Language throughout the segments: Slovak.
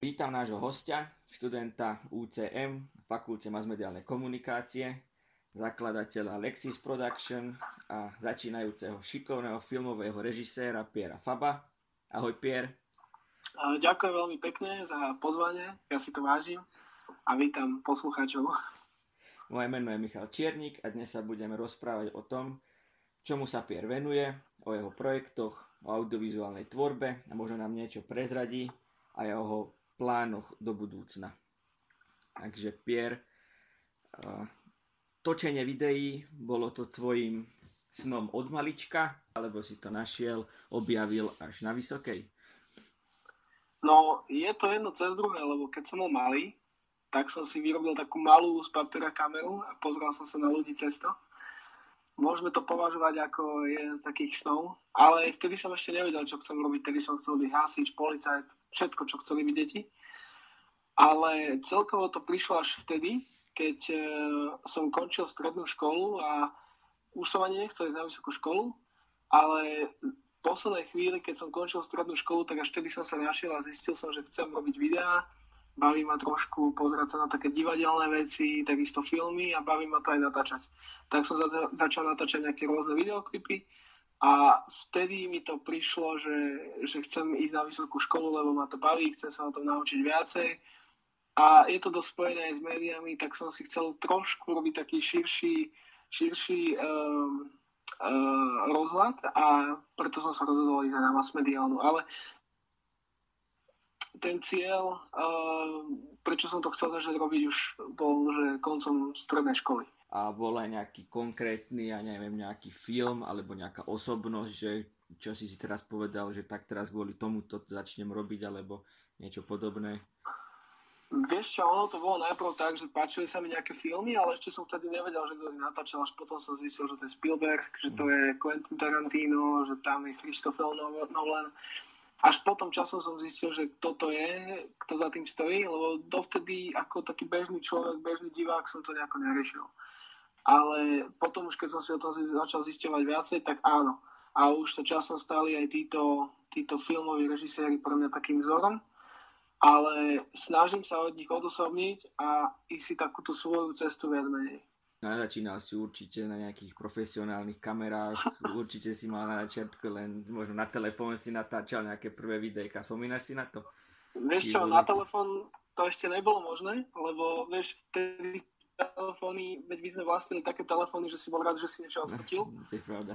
Vítam nášho hostia, študenta UCM, Fakulte masmediálnej komunikácie, zakladateľa Lexis Production a začínajúceho šikovného filmového režiséra Piera Faba. Ahoj Pier. Ďakujem veľmi pekne za pozvanie, ja si to vážim a vítam poslucháčov. Moje meno je Michal Čiernik a dnes sa budeme rozprávať o tom, čomu sa Pier venuje, o jeho projektoch, o audiovizuálnej tvorbe a možno nám niečo prezradí a jeho plánoch do budúcna. Takže Pier, točenie videí, bolo to tvojim snom od malička, alebo si to našiel, objavil až na vysokej? No, je to jedno cez druhé, lebo keď som bol malý, tak som si vyrobil takú malú z papiera kameru a pozrel som sa na ľudí cesto. Môžeme to považovať ako jeden z takých snov, ale vtedy som ešte nevedel, čo chcem robiť. Vtedy som chcel byť hasič, policajt, všetko, čo chceli byť deti. Ale celkovo to prišlo až vtedy, keď e, som končil strednú školu a už som ani nechcel ísť na vysokú školu, ale v poslednej chvíli, keď som končil strednú školu, tak až vtedy som sa našiel a zistil som, že chcem robiť videá, baví ma trošku pozerať sa na také divadelné veci, takisto filmy a baví ma to aj natáčať. Tak som začal natáčať nejaké rôzne videoklipy a vtedy mi to prišlo, že, že chcem ísť na vysokú školu, lebo ma to baví, chcem sa o tom naučiť viacej. A je to dosť spojené aj s médiami, tak som si chcel trošku robiť taký širší, širší um, uh, rozhľad a preto som sa rozhodol ísť aj na mass mediálnu. Ale ten cieľ, prečo som to chcel začať robiť už bol, že koncom strednej školy a bol aj nejaký konkrétny, ja neviem, nejaký film alebo nejaká osobnosť, že čo si si teraz povedal, že tak teraz kvôli tomu to začnem robiť alebo niečo podobné? Vieš čo, ono to bolo najprv tak, že páčili sa mi nejaké filmy, ale ešte som vtedy nevedel, že kto ich natáčal, až potom som zistil, že to je Spielberg, že to je Quentin Tarantino, že tam je Christopher Nolan. Až potom časom som zistil, že kto to je, kto za tým stojí, lebo dovtedy ako taký bežný človek, bežný divák som to nejako neriešil ale potom už keď som si o tom začal zisťovať viacej, tak áno. A už sa časom stali aj títo, títo filmoví režiséri pre mňa takým vzorom, ale snažím sa od nich odosobniť a ísť si takúto svoju cestu viac menej. Začínal si určite na nejakých profesionálnych kamerách, určite si mal na začiatku len, možno na telefón si natáčal nejaké prvé videjka, spomínaš si na to? Vieš čo, na telefón to ešte nebolo možné, lebo vieš, vtedy telefóny, veď my sme vlastnili také telefóny, že si bol rád, že si niečo odfotil. To je pravda.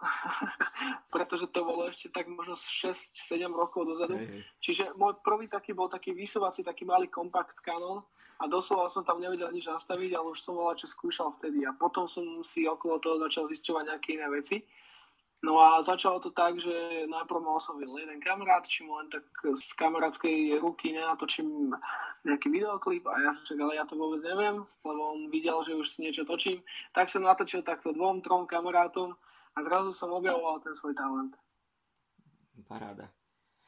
Pretože to bolo ešte tak možno 6-7 rokov dozadu. Hej, hej. Čiže môj prvý taký bol taký vysovací, taký malý kompakt Canon a doslova som tam nevedel nič nastaviť, ale už som volal, čo skúšal vtedy. A potom som si okolo toho začal zisťovať nejaké iné veci. No a začalo to tak, že najprv ma oslovil jeden kamarát, či mu len tak z kamarátskej ruky nenatočím nejaký videoklip a ja však, ale ja to vôbec neviem, lebo on videl, že už si niečo točím. Tak som natočil takto dvom, trom kamarátom a zrazu som objavoval ten svoj talent. Paráda.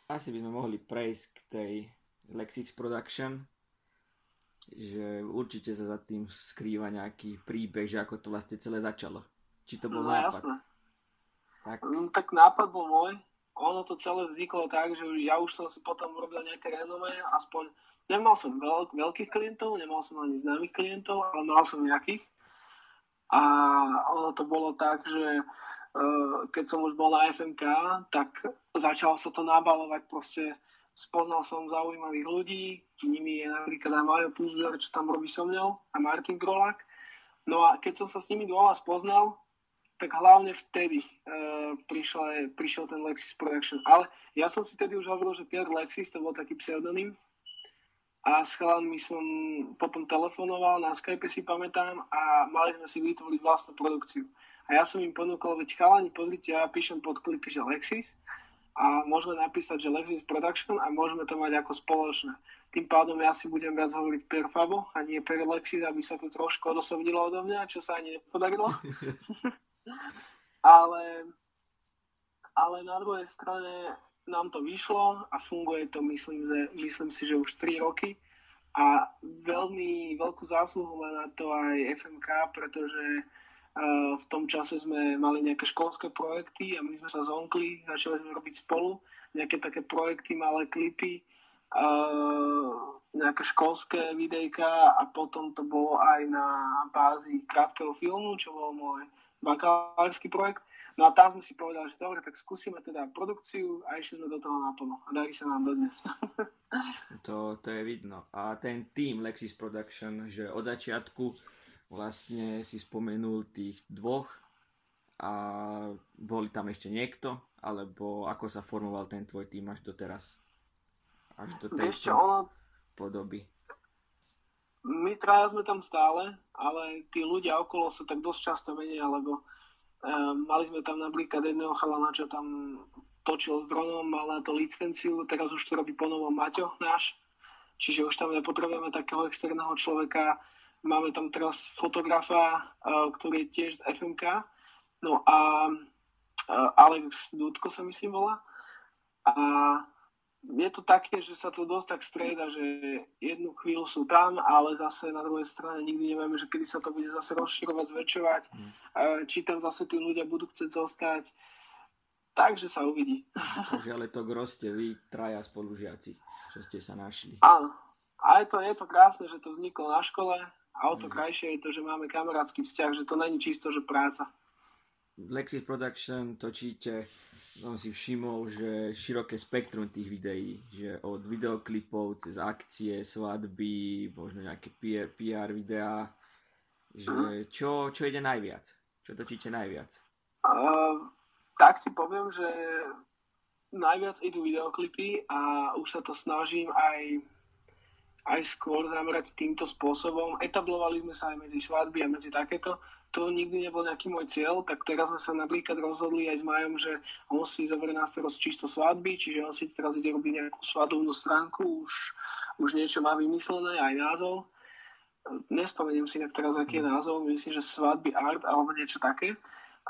Asi by sme mohli prejsť k tej Lexix Production, že určite sa za tým skrýva nejaký príbeh, že ako to vlastne celé začalo. Či to bol no, nápad? Jasné. Tak. No, tak nápad bol môj. Ono to celé vzniklo tak, že ja už som si potom robil nejaké renome, aspoň nemal som veľk, veľkých klientov, nemal som ani známych klientov, ale mal som nejakých. A ono to bolo tak, že uh, keď som už bol na FMK, tak začalo sa to nabalovať proste spoznal som zaujímavých ľudí, nimi je napríklad aj Majo Puzder, čo tam robí so mňou, a Martin Grolak. No a keď som sa s nimi dvoma spoznal, tak hlavne vtedy uh, prišiel, prišiel ten Lexis Production. Ale ja som si vtedy už hovoril, že Pierre Lexis to bol taký pseudonym. A s chalanmi som potom telefonoval, na Skype si pamätám a mali sme si vytvoriť vlastnú produkciu. A ja som im ponúkol, veď chalani, pozrite, ja píšem pod klipy, že Lexis a môžeme napísať, že Lexis Production a môžeme to mať ako spoločné. Tým pádom ja si budem viac hovoriť Per Fabo a nie Per Lexis, aby sa to trošku odosobnilo odo mňa, čo sa ani nepodarilo. ale, ale na druhej strane nám to vyšlo a funguje to, myslím, že, myslím si, že už 3 roky. A veľmi veľkú zásluhu má na to aj FMK, pretože uh, v tom čase sme mali nejaké školské projekty a my sme sa zonkli, začali sme robiť spolu nejaké také projekty, malé klipy uh, nejaké školské videjka a potom to bolo aj na bázi krátkeho filmu, čo bol môj bakalársky projekt. No a tam sme si povedali, že dobre, tak skúsime teda produkciu a išli sme do toho naplno. A darí sa nám dodnes. to, to je vidno. A ten tým Lexis Production, že od začiatku vlastne si spomenul tých dvoch a boli tam ešte niekto, alebo ako sa formoval ten tvoj tým až doteraz? Až do tejto ono... podoby. My traja sme tam stále, ale tí ľudia okolo sa tak dosť často menia, lebo mali sme tam napríklad jedného chalana, čo tam točil s dronom, mal na to licenciu, teraz už to robí ponovom Maťo náš, čiže už tam nepotrebujeme takého externého človeka. Máme tam teraz fotografa, eh, ktorý je tiež z FMK, no a eh, Alex Dudko sa myslím volá. A je to také, že sa to dosť tak strieda, že jednu chvíľu sú tam, ale zase na druhej strane nikdy nevieme, že kedy sa to bude zase rozširovať, zväčšovať, mm. či tam zase tí ľudia budú chcieť zostať. Takže sa uvidí. Takže ale to gro ste vy, traja spolužiaci, čo ste sa našli. Áno. A je to, je to krásne, že to vzniklo na škole a o to mm. krajšie je to, že máme kamarátsky vzťah, že to není čisto, že práca. Lexis Production točíte som si všimol, že široké spektrum tých videí, že od videoklipov cez akcie, svadby, možno nejaké PR, PR videá, že mhm. čo, čo ide najviac? Čo točíte najviac? Uh, tak ti poviem, že najviac idú videoklipy a už sa to snažím aj aj skôr zamerať týmto spôsobom. Etablovali sme sa aj medzi svadby a medzi takéto, to nikdy nebol nejaký môj cieľ, tak teraz sme sa napríklad rozhodli aj s Majom, že on si zoberie na starosť čisto svadby, čiže on si teraz ide robiť nejakú svadobnú stránku, už, už niečo má vymyslené, aj názov. Nespomeniem si tak teraz, aký je názov, myslím, že svadby art alebo niečo také.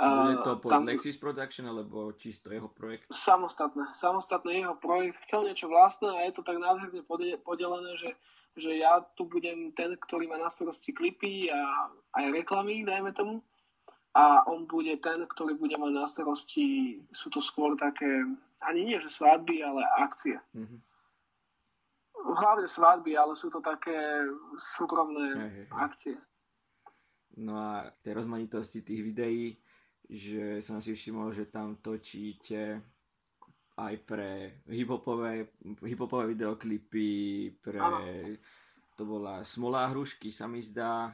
Je to pod tam, Lexis Production alebo čisto jeho projekt? Samostatné, samostatné jeho projekt. Chcel niečo vlastné a je to tak nádherne podelené, že že ja tu budem ten, ktorý má na starosti klipy a aj reklamy, dajme tomu. A on bude ten, ktorý bude mať na starosti, sú to skôr také, ani nie, že svadby, ale akcie. Mm-hmm. Hlavne svadby, ale sú to také súkromné hey, hey, hey. akcie. No a tej rozmanitosti tých videí, že som si všimol, že tam točíte aj pre hiphopové, hiphopové videoklipy, pre, to bola Smolá hrušky sa mi zdá,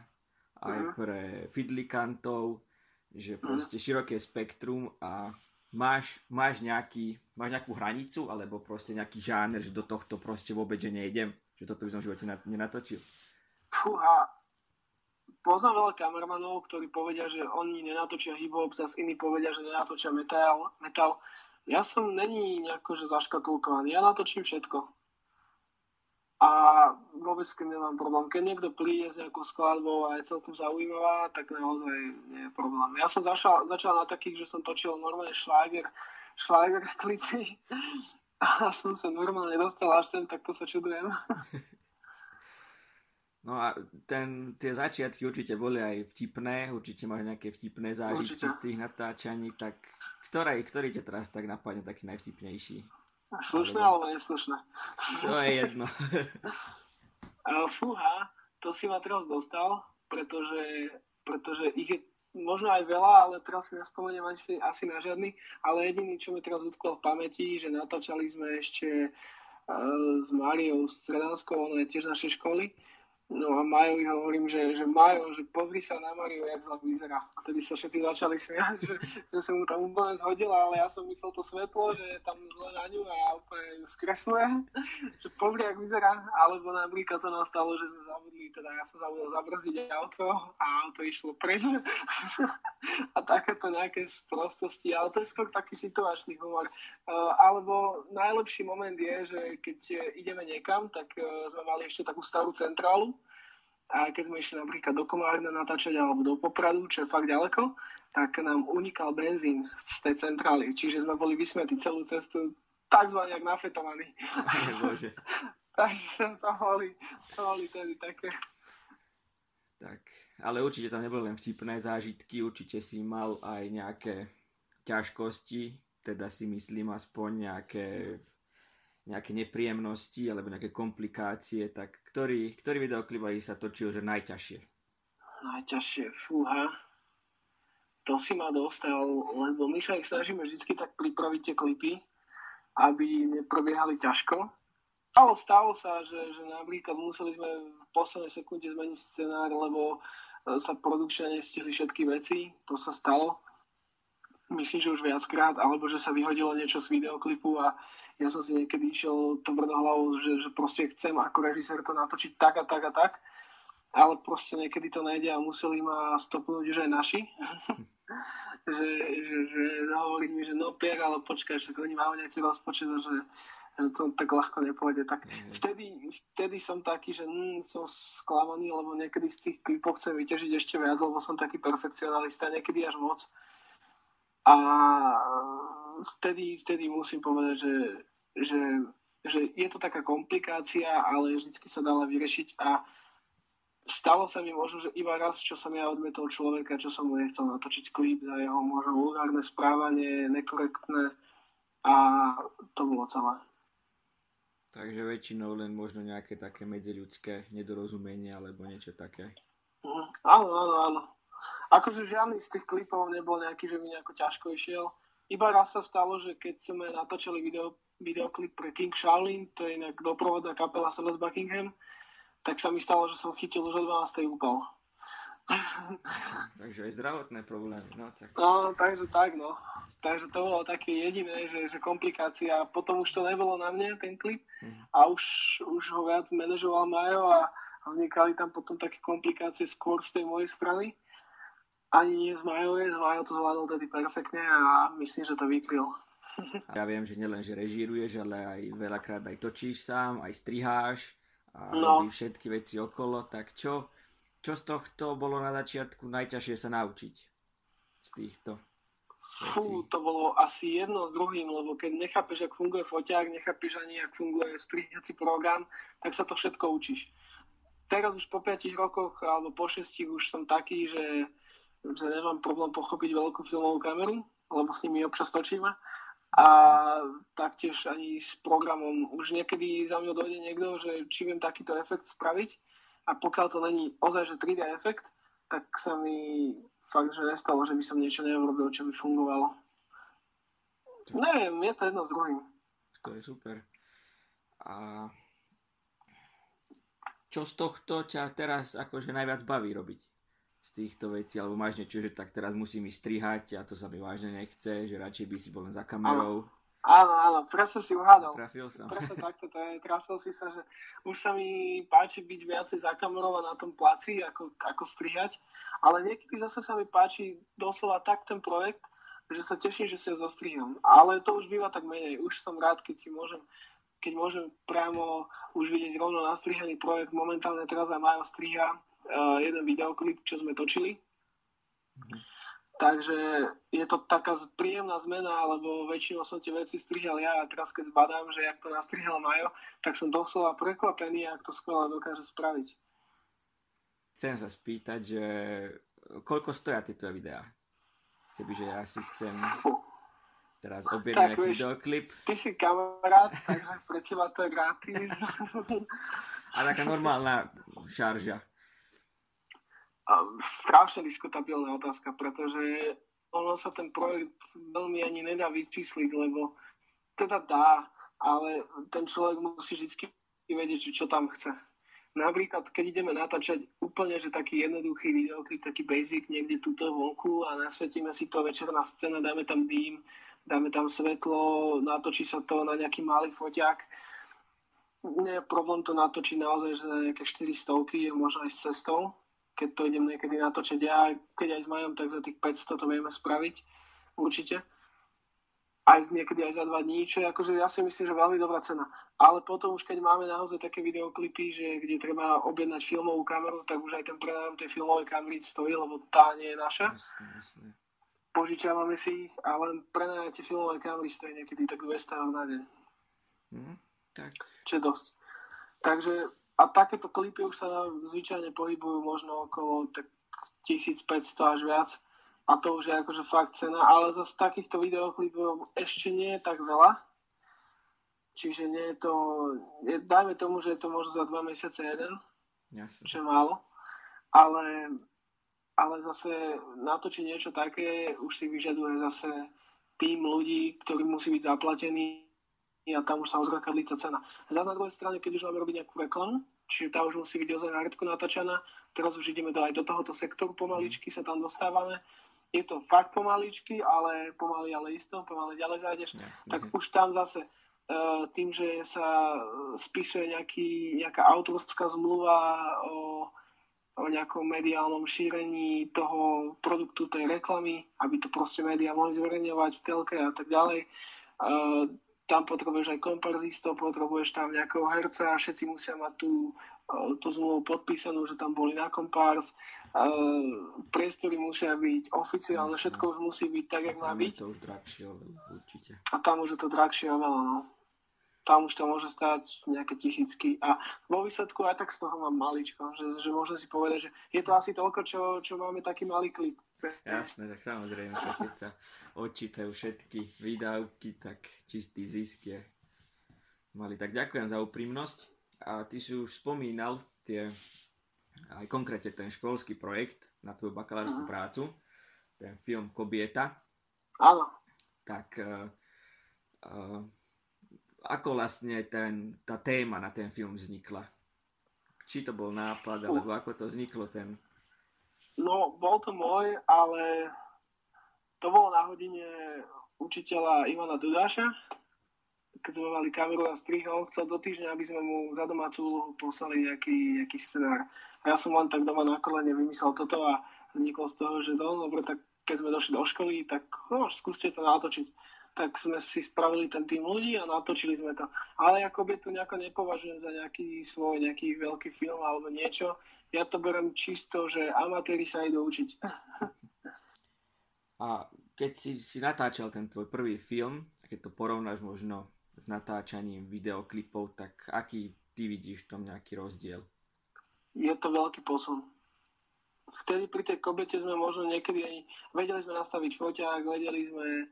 aj uh-huh. pre fidlikantov, že proste uh-huh. široké spektrum a máš, máš, nejaký, máš nejakú hranicu, alebo proste nejaký žáner, že do tohto proste vôbec že nejdem, že toto by som v živote nenatočil. Fúha, poznám veľa kameramanov, ktorí povedia, že oni nenatočia hip-hop, zase iní povedia, že nenatočia metal, metal ja som není nejako, že zaškatulkovaný. Ja natočím všetko. A vôbec s nemám problém. Keď niekto príde s nejakou skladbou a je celkom zaujímavá, tak naozaj nie je problém. Ja som začal, začal na takých, že som točil normálne šláger, šláger klipy a som sa normálne dostal až sem, tak to sa čudujem. No a ten, tie začiatky určite boli aj vtipné, určite máš nejaké vtipné zážitky z tých natáčaní, tak ktorý, ktorý ťa teraz tak napadne taký najvtipnejší? Slušné alebo, alebo neslušné? To je jedno. Fúha, to si ma teraz dostal, pretože, pretože ich je možno aj veľa, ale teraz si nespomeniem asi, asi na žiadny, ale jediný, čo mi teraz utkol v pamäti, že natáčali sme ešte uh, s Máriou Stredanskou, ona je tiež z našej školy, No a Majovi hovorím, že, že Majo, že pozri sa na Mario, jak zle vyzerá. A tedy sa všetci začali smiať, že, že som mu tam úplne zhodila, ale ja som myslel to svetlo, že je tam zle na ňu a úplne skresluje, že pozri, jak vyzerá. Alebo napríklad sa nám stalo, že sme zabudli, teda ja som zabudol zabrzdiť auto a auto išlo preč. a takéto nejaké sprostosti, ale to je skôr taký situačný humor. Uh, alebo najlepší moment je, že keď ideme niekam, tak uh, sme mali ešte takú starú centrálu, a keď sme išli napríklad do Komárna natáčať alebo do Popradu, čo je fakt ďaleko, tak nám unikal benzín z tej centrály. Čiže sme boli vysmiatí celú cestu takzvané jak nafetovaní. Takže to boli, to boli tedy také. Tak, ale určite tam neboli len vtipné zážitky, určite si mal aj nejaké ťažkosti, teda si myslím aspoň nejaké nejaké nepríjemnosti alebo nejaké komplikácie, tak ktorý, ktorý videoklip aj sa točil, že najťažšie? Najťažšie, fúha. To si ma dostal, lebo my sa ich snažíme vždy tak pripraviť tie klipy, aby neprebiehali ťažko. Ale stalo sa, že, že napríklad museli sme v poslednej sekunde zmeniť scenár, lebo sa produkčne nestihli všetky veci. To sa stalo myslím, že už viackrát, alebo že sa vyhodilo niečo z videoklipu a ja som si niekedy išiel tvrdohlavou, že, že proste chcem ako režisér to natočiť tak a tak a tak, ale proste niekedy to nejde a museli ma stopnúť už aj naši. že, že, že hovorí mi, že no Pierre, ale počkaj, že oni majú nejaký rozpočet, že, že to tak ľahko nepôjde. Tak mm. vtedy, vtedy som taký, že mm, som sklamaný, lebo niekedy z tých klipov chcem vyťažiť ešte viac, lebo som taký perfekcionalista, niekedy až moc. A vtedy, vtedy musím povedať, že, že, že je to taká komplikácia, ale vždy sa dala vyriešiť a stalo sa mi možno, že iba raz, čo som ja odmetol človeka, čo som mu nechcel natočiť klip za jeho možno vulgárne správanie, nekorektné a to bolo celé. Takže väčšinou len možno nejaké také medziľudské nedorozumenie alebo niečo také. Mm, áno, áno, áno. Akože žiadny z tých klipov nebol nejaký, že mi nejako ťažko išiel. Iba raz sa stalo, že keď sme natáčali video, videoklip pre King Shaolin, to je inak doprovodná kapela Celeste Buckingham, tak sa mi stalo, že som chytil už o 12. úpal. takže aj zdravotné problémy, no tak. No, takže tak, no. Takže to bolo také jediné, že, že komplikácia. Potom už to nebolo na mne, ten klip. Mm. A už, už ho viac manažoval Majo a, a vznikali tam potom také komplikácie skôr z tej mojej strany ani nie z Majové, z Majo to zvládol tedy perfektne a myslím, že to vykryl. Ja viem, že nielen, že režíruješ, ale aj veľakrát aj točíš sám, aj striháš a no. robíš všetky veci okolo, tak čo, čo z tohto bolo na začiatku najťažšie sa naučiť? Z týchto Fú, to bolo asi jedno s druhým, lebo keď nechápeš, ako funguje foťák, nechápeš ani, ako funguje strihací program, tak sa to všetko učíš. Teraz už po 5 rokoch alebo po 6 už som taký, že že nemám problém pochopiť veľkú filmovú kameru, lebo s nimi občas točíme. A taktiež ani s programom. Už niekedy za mňa dojde niekto, že či viem takýto efekt spraviť a pokiaľ to není ozaj, že 3D efekt, tak sa mi fakt, že nestalo, že by som niečo neurobil, čo by fungovalo. Neviem, je to jedno s druhým. To je super. A čo z tohto ťa teraz akože najviac baví robiť? Z týchto vecí, alebo máš niečo, že tak teraz musím ísť strihať a to sa mi vážne nechce, že radšej by si bol len za kamerou. Áno, áno, presne si uhádal. Trafil som. Presne takto to je, trafil si sa, že už sa mi páči byť viacej a na tom placi, ako, ako strihať, ale niekedy zase sa mi páči doslova tak ten projekt, že sa teším, že si ho zostriham. Ale to už býva tak menej. Už som rád, keď si môžem keď môžem priamo už vidieť rovno nastrihaný projekt. Momentálne teraz aj Majo striha uh, jeden videoklip, čo sme točili. Mm-hmm. Takže je to taká príjemná zmena, lebo väčšinou som tie veci strihal ja a teraz keď zbadám, že jak to nastrihal Majo, tak som doslova prekvapený, ak to skvelé dokáže spraviť. Chcem sa spýtať, že koľko stoja tieto videá? Kebyže ja si chcem teraz objednať videoklip. Ty si kamarát, takže pre teba to je gratis. a taká normálna šarža strašne diskutabilná otázka, pretože ono sa ten projekt veľmi ani nedá vyčísliť, lebo teda dá, ale ten človek musí vždy vedieť, čo tam chce. Napríklad, keď ideme natáčať úplne, že taký jednoduchý videoklip, taký basic niekde tuto vonku a nasvetíme si to večerná scéna, dáme tam dým, dáme tam svetlo, natočí sa to na nejaký malý foťák. Nie je problém to natočiť naozaj že na nejaké 400 možno aj s cestou, keď to idem niekedy natočiť ja, keď aj s Majom, tak za tých 500 to vieme spraviť, určite. Aj niekedy aj za dva dní, čo je akože ja si myslím, že veľmi dobrá cena. Ale potom už keď máme naozaj také videoklipy, že kde treba objednať filmovú kameru, tak už aj ten prenajom tej filmovej kamery stojí, lebo tá nie je naša. Jasne, jasne. Požičiavame si ich, ale prenajať tie filmové kamery stojí niekedy tak 200 eur na deň. Mm, tak. Čo je dosť. Takže a takéto klipy už sa zvyčajne pohybujú možno okolo tak 1500 až viac. A to už je akože fakt cena, ale zase takýchto videoklipov ešte nie je tak veľa. Čiže nie je to, je, dajme tomu, že je to možno za dva mesiace jeden, Jasne. čo je málo, ale, ale zase natočiť niečo také už si vyžaduje zase tým ľudí, ktorí musí byť zaplatení a tam už sa ozrakadlí tá cena. Zase na druhej strane, keď už máme robiť nejakú reklamu, čiže tá už musí byť ozaj na redku natáčaná, teraz už ideme do, aj do tohoto sektoru pomaličky, sa tam dostávame. Je to fakt pomaličky, ale pomaly, ale isto, pomaly ďalej zájdeš. Jasne. Tak už tam zase e, tým, že sa spisuje nejaký, nejaká autorská zmluva o, o nejakom mediálnom šírení toho produktu, tej reklamy, aby to proste médiá mohli zverejňovať v telke a tak ďalej. E, tam potrebuješ aj komparzistov, potrebuješ tam nejakého herca, všetci musia mať tú, e, tú zmluvu podpísanú, že tam boli na kompárs, priestory musia byť oficiálne, všetko už musí byť tak, jak má byť. to už drahšie určite. A tam už je to drahšie oveľa, no. Tam už to môže stať nejaké tisícky. A vo výsledku aj tak z toho mám maličko, že, že môžem si povedať, že je to asi toľko, čo, čo máme taký malý klip. Jasné, tak samozrejme, tak keď sa odčítajú všetky výdavky, tak čistý zisk je malý. Tak ďakujem za úprimnosť. A ty si už spomínal tie, aj konkrétne ten školský projekt na tvoju bakalárskú Aha. prácu, ten film Kobieta. Áno. Tak uh, uh, ako vlastne ten, tá téma na ten film vznikla? Či to bol nápad, alebo ako to vzniklo ten... No, bol to môj, ale to bolo na hodine učiteľa Ivana Dudáša. Keď sme mali kameru a strihol, chcel do týždňa, aby sme mu za domácu úlohu poslali nejaký, nejaký scenár. A ja som len tak doma na kolene vymyslel toto a vzniklo z toho, že no, dobre, tak keď sme došli do školy, tak no, skúste to natočiť. Tak sme si spravili ten tým ľudí a natočili sme to. Ale akoby tu nejako nepovažujem za nejaký svoj, nejaký veľký film alebo niečo. Ja to berem čisto, že amatéri sa idú učiť. A keď si, si natáčal ten tvoj prvý film, keď to porovnáš možno s natáčaním videoklipov, tak aký ty vidíš v tom nejaký rozdiel? Je to veľký posun. Vtedy pri tej kobete sme možno niekedy aj vedeli sme nastaviť foťák, vedeli sme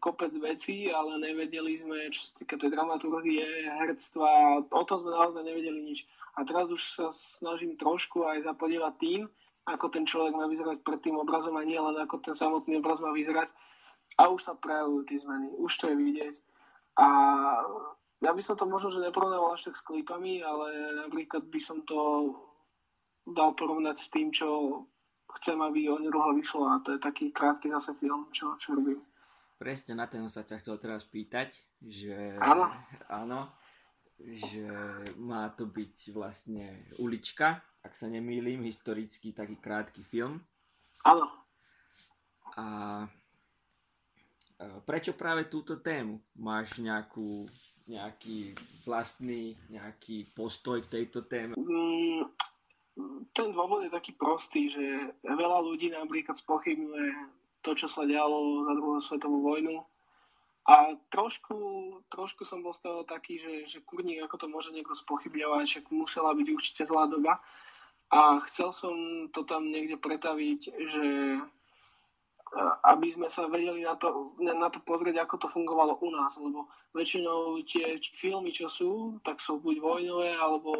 kopec vecí, ale nevedeli sme, čo sa týka tej dramaturgie, herctva, o tom sme naozaj nevedeli nič. A teraz už sa snažím trošku aj zapodievať tým, ako ten človek má vyzerať pred tým obrazom a nie len ako ten samotný obraz má vyzerať. A už sa prejavujú tie zmeny, už to je vidieť. A ja by som to možno, že neporovnával až tak s klipami, ale napríklad by som to dal porovnať s tým, čo chcem, aby onedlho vyšlo a to je taký krátky zase film, čo, čo robím. Presne na ten sa ťa chcel teraz pýtať, že Áno. áno, že má to byť vlastne ulička, ak sa nemýlim, historický taký krátky film. Áno. A e, prečo práve túto tému? Máš nejakú, nejaký vlastný nejaký postoj k tejto téme? Mm, ten dôvod je taký prostý, že veľa ľudí napríklad spochybňuje to, čo sa dialo za druhú svetovú vojnu. A trošku, trošku som bol z toho taký, že, že kurník, ako to môže niekto spochybňovať, však musela byť určite zlá doba. A chcel som to tam niekde pretaviť, že a- aby sme sa vedeli na to, na to pozrieť, ako to fungovalo u nás, lebo väčšinou tie filmy, čo sú, tak sú buď vojnové, alebo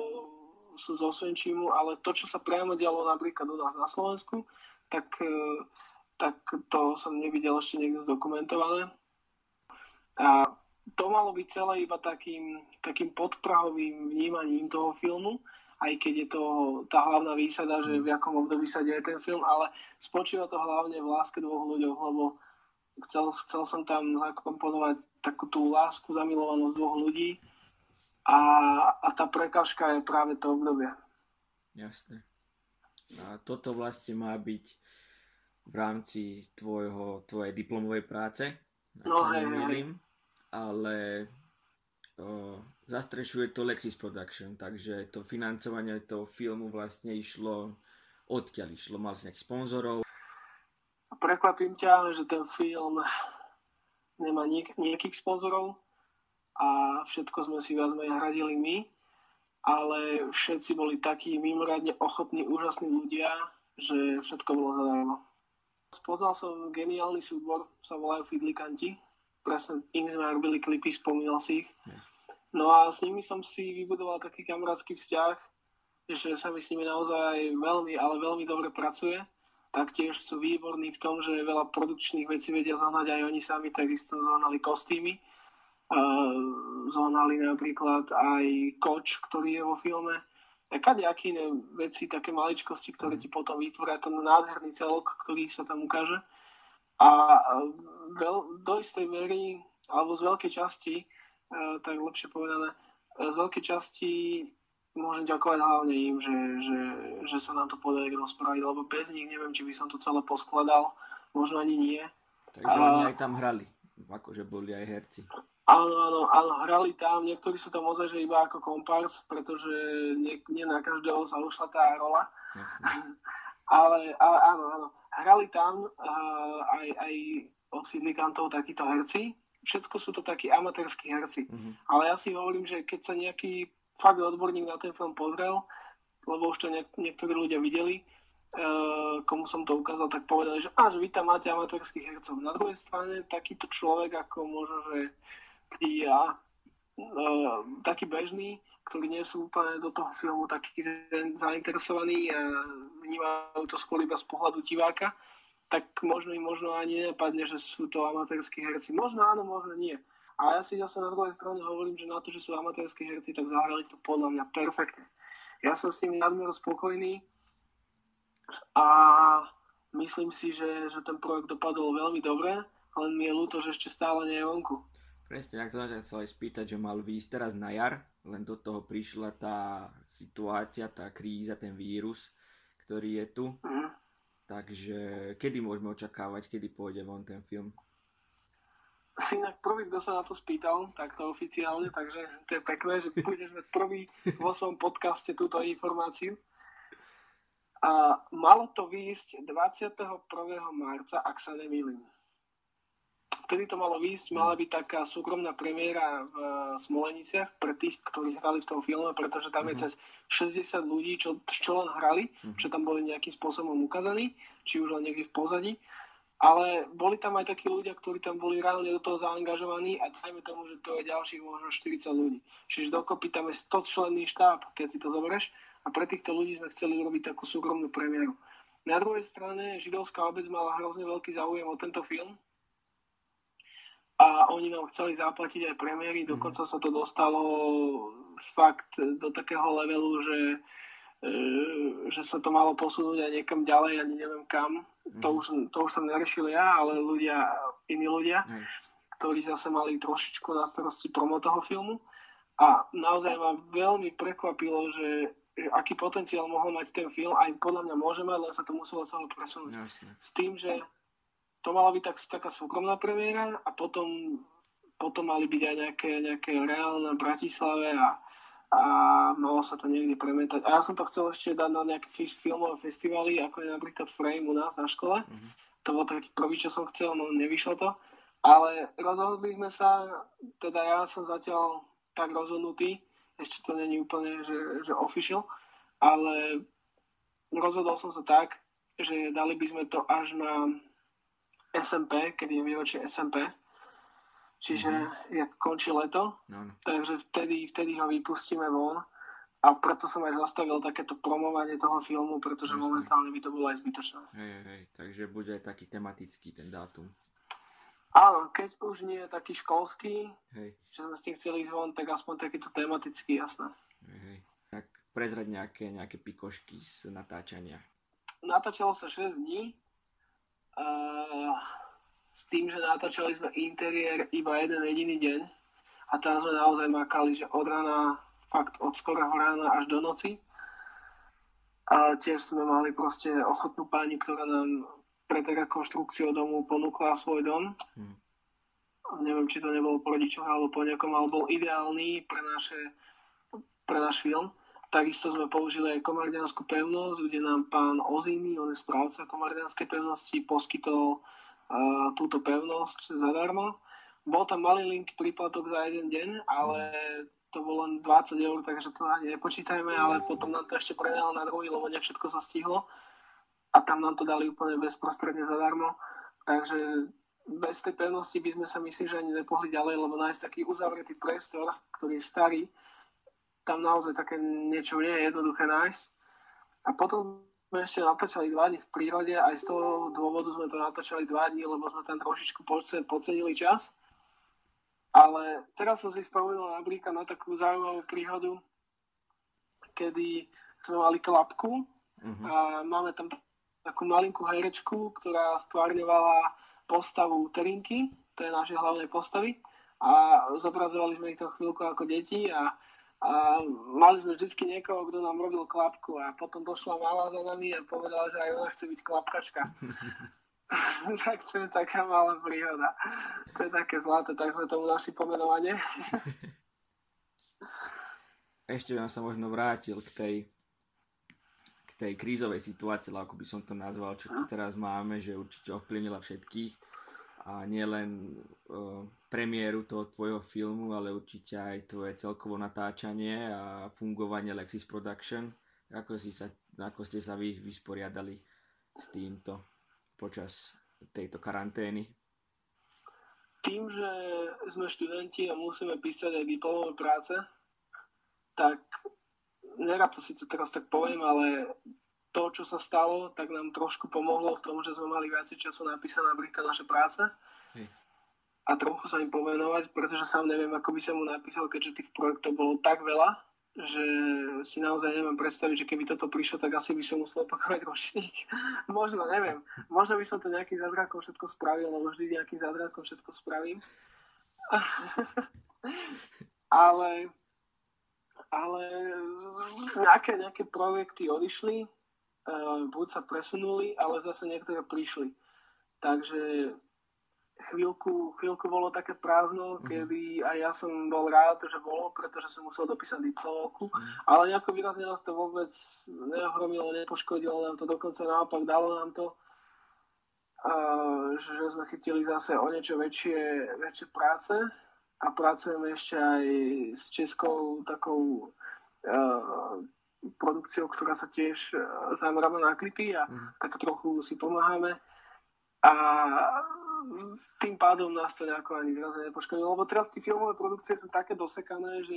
sú z Osvenčimu, ale to, čo sa priamo dialo napríklad u nás na Slovensku, tak, e, tak to som nevidel ešte niekde zdokumentované. A to malo byť celé iba takým, takým podprahovým vnímaním toho filmu, aj keď je to tá hlavná výsada, že v akom období sa deje ten film, ale spočíva to hlavne v láske dvoch ľuďov, lebo chcel, chcel som tam zakomponovať takú tú lásku, zamilovanosť dvoch ľudí a, a tá prekažka je práve to obdobie. Jasné. A toto vlastne má byť v rámci tvojho, tvojej diplomovej práce, ak No, sa nemýlim, ale o, zastrešuje to Lexis Production, takže to financovanie toho filmu vlastne išlo odkiaľ išlo? Mal si nejakých sponzorov? Prekvapím ťa, že ten film nemá niek- nejakých sponzorov a všetko sme si viac menej hradili my, ale všetci boli takí mimoriadne ochotní, úžasní ľudia, že všetko bolo zadarmo. Spoznal som geniálny súbor, sa volajú Fidlikanti presne im sme robili klipy, spomínal si ich. No a s nimi som si vybudoval taký kamarátsky vzťah, že sa mi s nimi naozaj veľmi, ale veľmi dobre pracuje. Taktiež sú výborní v tom, že veľa produkčných vecí vedia zohnať aj oni sami, takisto zohnali kostýmy. Uh, zohnali napríklad aj koč, ktorý je vo filme. Kadejaké iné veci, také maličkosti, ktoré ti potom vytvoria ten nádherný celok, ktorý sa tam ukáže. A veľ, do istej miery, alebo z veľkej časti, uh, tak lepšie povedané, z veľkej časti môžem ďakovať hlavne im, že, že, že sa nám to podarilo spraviť, lebo bez nich neviem, či by som to celé poskladal, možno ani nie. Takže a... oni aj tam hrali, akože boli aj herci. Áno, áno, áno, hrali tam, niektorí sú tam ozaj, že iba ako kompars, pretože nie, nie na každého sa ušla tá rola. ale, ale áno, áno, hrali tam uh, aj, aj od fidlikantov takíto herci, všetko sú to takí amatérskí herci. Mm-hmm. Ale ja si hovorím, že keď sa nejaký fakt odborník na ten film pozrel, lebo už to niek- niektorí ľudia videli, uh, komu som to ukázal, tak povedali, že, a, že vy tam máte amatérských hercov. Na druhej strane takýto človek, ako možno, že ja, uh, taký bežný, ktorí nie sú úplne do toho filmu takí zainteresovaní a vnímajú to skôr iba z pohľadu diváka, tak možno im možno ani nepadne, že sú to amatérskí herci. Možno áno, možno nie. A ja si zase na druhej strane hovorím, že na to, že sú amatérskí herci, tak zahrali to podľa mňa perfektne. Ja som s nimi nadmieru spokojný a myslím si, že, že ten projekt dopadol veľmi dobre, len mi je ľúto, že ešte stále nie je vonku. Presne, ak to sa chcel aj spýtať, že mal výjsť teraz na jar, len do toho prišla tá situácia, tá kríza, ten vírus, ktorý je tu. Mm. Takže kedy môžeme očakávať, kedy pôjde von ten film? Si inak prvý, kto sa na to spýtal, takto oficiálne, takže to je pekné, že budeš mať prvý vo svojom podcaste túto informáciu. A malo to výjsť 21. marca, ak sa nemýlim vtedy to malo výjsť, mala byť taká súkromná premiéra v Smoleniciach pre tých, ktorí hrali v tom filme, pretože tam mm-hmm. je mhm. cez 60 ľudí, čo, čo len hrali, mm-hmm. čo tam boli nejakým spôsobom ukázaní, či už len niekde v pozadí. Ale boli tam aj takí ľudia, ktorí tam boli reálne do toho zaangažovaní a dajme tomu, že to je ďalších možno 40 ľudí. Čiže dokopy tam je 100 členný štáb, keď si to zoberieš. A pre týchto ľudí sme chceli urobiť takú súkromnú premiéru. Na druhej strane židovská obec mala hrozne veľký záujem o tento film, a oni nám chceli zaplatiť aj premiéry, mhm. dokonca sa to dostalo fakt do takého levelu, že, e, že sa to malo posunúť aj niekam ďalej, ani neviem kam. To, mhm. už, to už som neriešil ja, ale ľudia, iní ľudia, mm. ktorí zase mali trošičku na starosti promo toho filmu. A naozaj ma veľmi prekvapilo, že, že aký potenciál mohol mať ten film, aj podľa mňa môže mať, len sa to muselo celé presunúť. Jasne. S tým, že to mala byť tak, taká súkromná premiéra a potom, potom mali byť aj nejaké, nejaké reálne v Bratislave a, a malo sa to niekde premietať. A ja som to chcel ešte dať na nejaké filmové festivaly, ako je napríklad Frame u nás na škole. Mm-hmm. To bol taký prvý, čo som chcel, no nevyšlo to. Ale rozhodli sme sa, teda ja som zatiaľ tak rozhodnutý, ešte to není úplne, že, že official, ale rozhodol som sa tak, že dali by sme to až na SMP, kedy je výročie SMP. Čiže mm-hmm. jak končí leto, no, no. takže vtedy, vtedy ho vypustíme von. A preto som aj zastavil takéto promovanie toho filmu, pretože Jasne. momentálne by to bolo aj zbytočné. Hej, hej, takže bude aj taký tematický ten dátum. Áno, keď už nie je taký školský, hej. že sme s tým chceli ísť von, tak aspoň takýto tematický, jasné. Hej, hej. Tak prezrať nejaké, nejaké pikošky z natáčania. Natáčalo sa 6 dní, s tým, že natáčali sme interiér iba jeden jediný deň a tam sme naozaj makali, že od rána, fakt od skorého rána až do noci. A tiež sme mali proste ochotnú pani, ktorá nám pre rekonštrukciu domu ponúkla svoj dom. Hmm. Neviem, či to nebolo po rodičoch alebo po nejakom, ale bol ideálny pre, naše, pre náš film. Takisto sme použili aj komardianskú pevnosť, kde nám pán Oziny, on je správca komardianskej pevnosti, poskytol uh, túto pevnosť zadarmo. Bol tam malý link príplatok za jeden deň, ale to bolo len 20 eur, takže to ani nepočítajme, ale potom nám to ešte prenajal na druhý, lebo ne všetko sa stihlo. A tam nám to dali úplne bezprostredne zadarmo. Takže bez tej pevnosti by sme sa myslím, že ani nepohli ďalej, lebo nájsť taký uzavretý priestor, ktorý je starý, tam naozaj také niečo nie je jednoduché nájsť. A potom sme ešte natáčali dva dní v prírode, aj z toho dôvodu sme to natáčali dva dní, lebo sme tam trošičku podcenili čas. Ale teraz som si spomenul napríklad na takú zaujímavú príhodu, kedy sme mali klapku uh-huh. a máme tam takú malinkú herečku, ktorá stvárňovala postavu Terinky, to je naše hlavné postavy a zobrazovali sme ich tam chvíľku ako deti a, a mali sme vždycky niekoho, kto nám robil klapku a potom došla malá za nami a povedala, že aj ona chce byť klapkačka. tak to je taká malá príhoda. To je také zlaté, tak sme tomu našli pomenovanie. Ešte by sa možno vrátil k tej tej krízovej situácii, ako by som to nazval, čo tu teraz máme, že určite ovplyvnila všetkých a nielen uh, premiéru toho tvojho filmu, ale určite aj tvoje celkovo natáčanie a fungovanie Lexis Production. Ako, si sa, ako ste sa vy vysporiadali s týmto počas tejto karantény? Tým, že sme študenti a musíme písať aj diplomové práce, tak nerad to síce teraz tak poviem, ale to, čo sa stalo, tak nám trošku pomohlo v tom, že sme mali viacej času napísať napríklad naše práce Hej. a trochu sa im povenovať, pretože sám neviem, ako by som mu napísal, keďže tých projektov bolo tak veľa, že si naozaj neviem predstaviť, že keby toto prišlo, tak asi by som musel opakovať ročník. možno, neviem. Možno by som to nejakým zázrakom všetko spravil, lebo vždy nejakým zázrakom všetko spravím. ale ale nejaké, nejaké projekty odišli, buď sa presunuli, ale zase niektoré prišli. Takže chvíľku, chvíľku bolo také prázdno, mm-hmm. kedy aj ja som bol rád, že bolo, pretože som musel dopísať diplomovku, mm-hmm. ale nejako výrazne nás to vôbec neohromilo, nepoškodilo nám to, dokonca naopak dalo nám to, že sme chytili zase o niečo väčšie, väčšie práce, a pracujeme ešte aj s českou takou produkciou, ktorá sa tiež uh, zameráva na klipy a mm. tak trochu si pomáhame. A tým pádom nás to nejako ani výrazne nepoškodilo, lebo teraz tie filmové produkcie sú také dosekané, že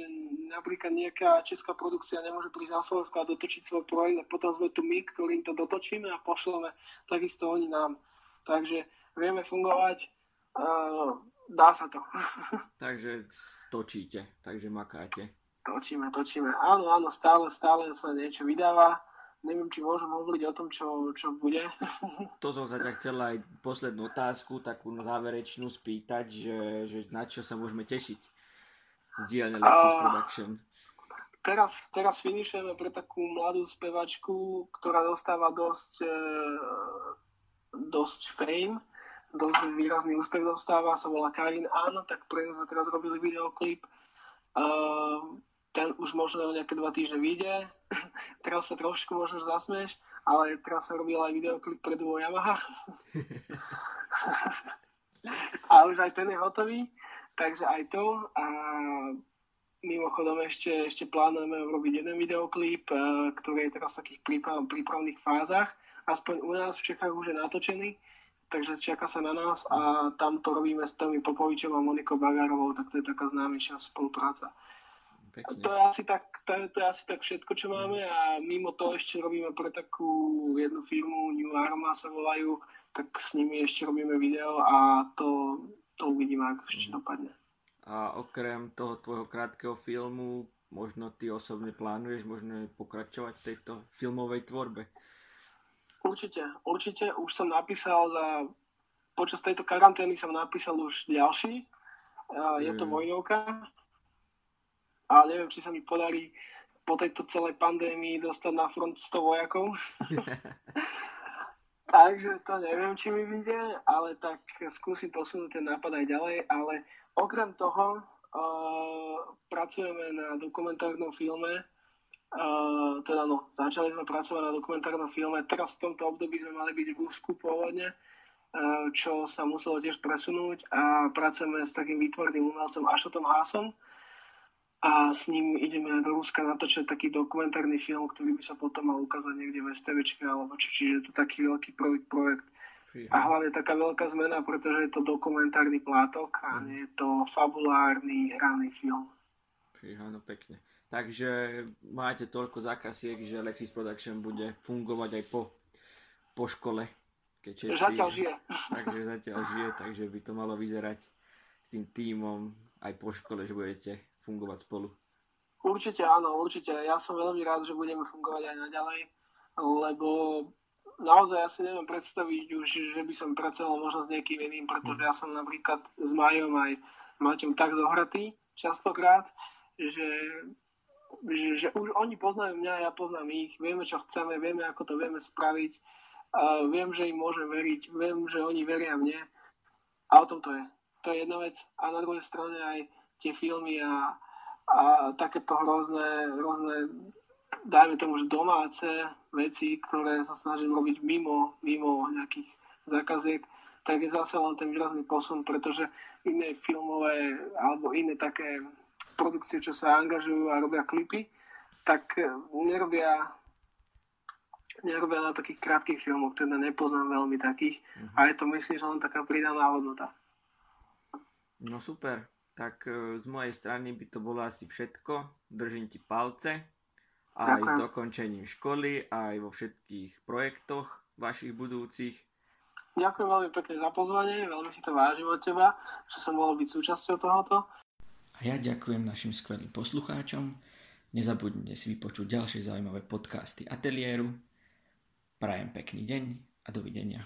napríklad nejaká česká produkcia nemôže prísť na Slovensku a dotočiť svoj projekt a potom sme tu my, ktorým to dotočíme a pošleme takisto oni nám. Takže vieme fungovať uh, dá sa to. takže točíte, takže makáte. Točíme, točíme. Áno, áno, stále, stále sa niečo vydáva. Neviem, či môžem hovoriť o tom, čo, čo bude. to som sa ťa chcel aj poslednú otázku, takú záverečnú spýtať, že, že na čo sa môžeme tešiť z dielne Lexis Production. Teraz, teraz finišujeme pre takú mladú spevačku, ktorá dostáva dosť, e, dosť fame dosť výrazný úspech dostáva, sa volá Karin Ann, tak pre sme teraz robili videoklip. Uh, ten už možno nejaké dva týždne vyjde. teraz sa trošku možno zasmieš, ale teraz sa robil aj videoklip pre duo Yamaha. a už aj ten je hotový, takže aj to. A mimochodom ešte, ešte plánujeme robiť jeden videoklip, uh, ktorý je teraz v takých príprav, prípravných fázach. Aspoň u nás v Čechách už je natočený takže čaká sa na nás a tam to robíme s Tomi Popovičom a Monikou Bagárovou, tak to je taká známejšia spolupráca. To je, asi tak, to, je, to je asi tak všetko, čo máme a mimo to ešte robíme pre takú jednu firmu, New Arma sa volajú, tak s nimi ešte robíme video a to, to uvidíme, ako ešte mhm. dopadne. A okrem toho tvojho krátkeho filmu, možno ty osobne plánuješ možno pokračovať v tejto filmovej tvorbe? Určite, určite. Už som napísal za... Počas tejto karantény som napísal už ďalší. Je to mm. vojnovka. A neviem, či sa mi podarí po tejto celej pandémii dostať na front 100 vojakov. Takže to neviem, či mi vyjde, ale tak skúsim posunúť ten nápad aj ďalej. Ale okrem toho uh, pracujeme na dokumentárnom filme, Uh, teda no, začali sme pracovať na dokumentárnom filme. Teraz v tomto období sme mali byť v Rusku pôvodne, uh, čo sa muselo tiež presunúť a pracujeme s takým výtvorným umelcom Ašotom Hásom a s ním ideme do Ruska natočiť taký dokumentárny film, ktorý by sa potom mal ukázať niekde v STVčke alebo čo, čiže je to taký veľký projekt, projekt A hlavne taká veľká zmena, pretože je to dokumentárny plátok a Mhm. nie je to fabulárny hraný film. Fíha, no pekne. Takže máte toľko zákasiek, že Alexis Production bude fungovať aj po, po škole. Keď Zatiaľ žije. Takže zatiaľ žije, takže by to malo vyzerať s tým tímom aj po škole, že budete fungovať spolu. Určite áno, určite. Ja som veľmi rád, že budeme fungovať aj naďalej, lebo naozaj ja si neviem predstaviť už, že by som pracoval možno s niekým iným, pretože ja som napríklad s Majom aj Maťom tak zohratý častokrát, že, že, že už oni poznajú mňa, ja poznám ich, vieme, čo chceme, vieme, ako to vieme spraviť, a viem, že im môžem veriť, viem, že oni veria mne a o tom to je. To je jedna vec. A na druhej strane aj tie filmy a, a takéto hrozné, hrozné, dajme tomu, že domáce veci, ktoré sa snažím robiť mimo, mimo nejakých zákaziek, tak je zase len ten výrazný posun, pretože iné filmové alebo iné také produkcie, čo sa angažujú a robia klipy, tak eh, nerobia nerobia na takých krátkých filmoch, teda nepoznám veľmi takých Mhm. a je to myslím, že len taká pridaná hodnota. No super, tak e, z mojej strany by to bolo asi všetko. Držím ti palce aj s Ďakujem. dokončením školy, aj vo všetkých projektoch vašich budúcich. Ďakujem veľmi pekne za pozvanie, veľmi si to vážim od teba, že som mohol byť súčasťou tohoto. A ja ďakujem našim skvelým poslucháčom. Nezabudnite si vypočuť ďalšie zaujímavé podcasty Ateliéru. Prajem pekný deň a dovidenia.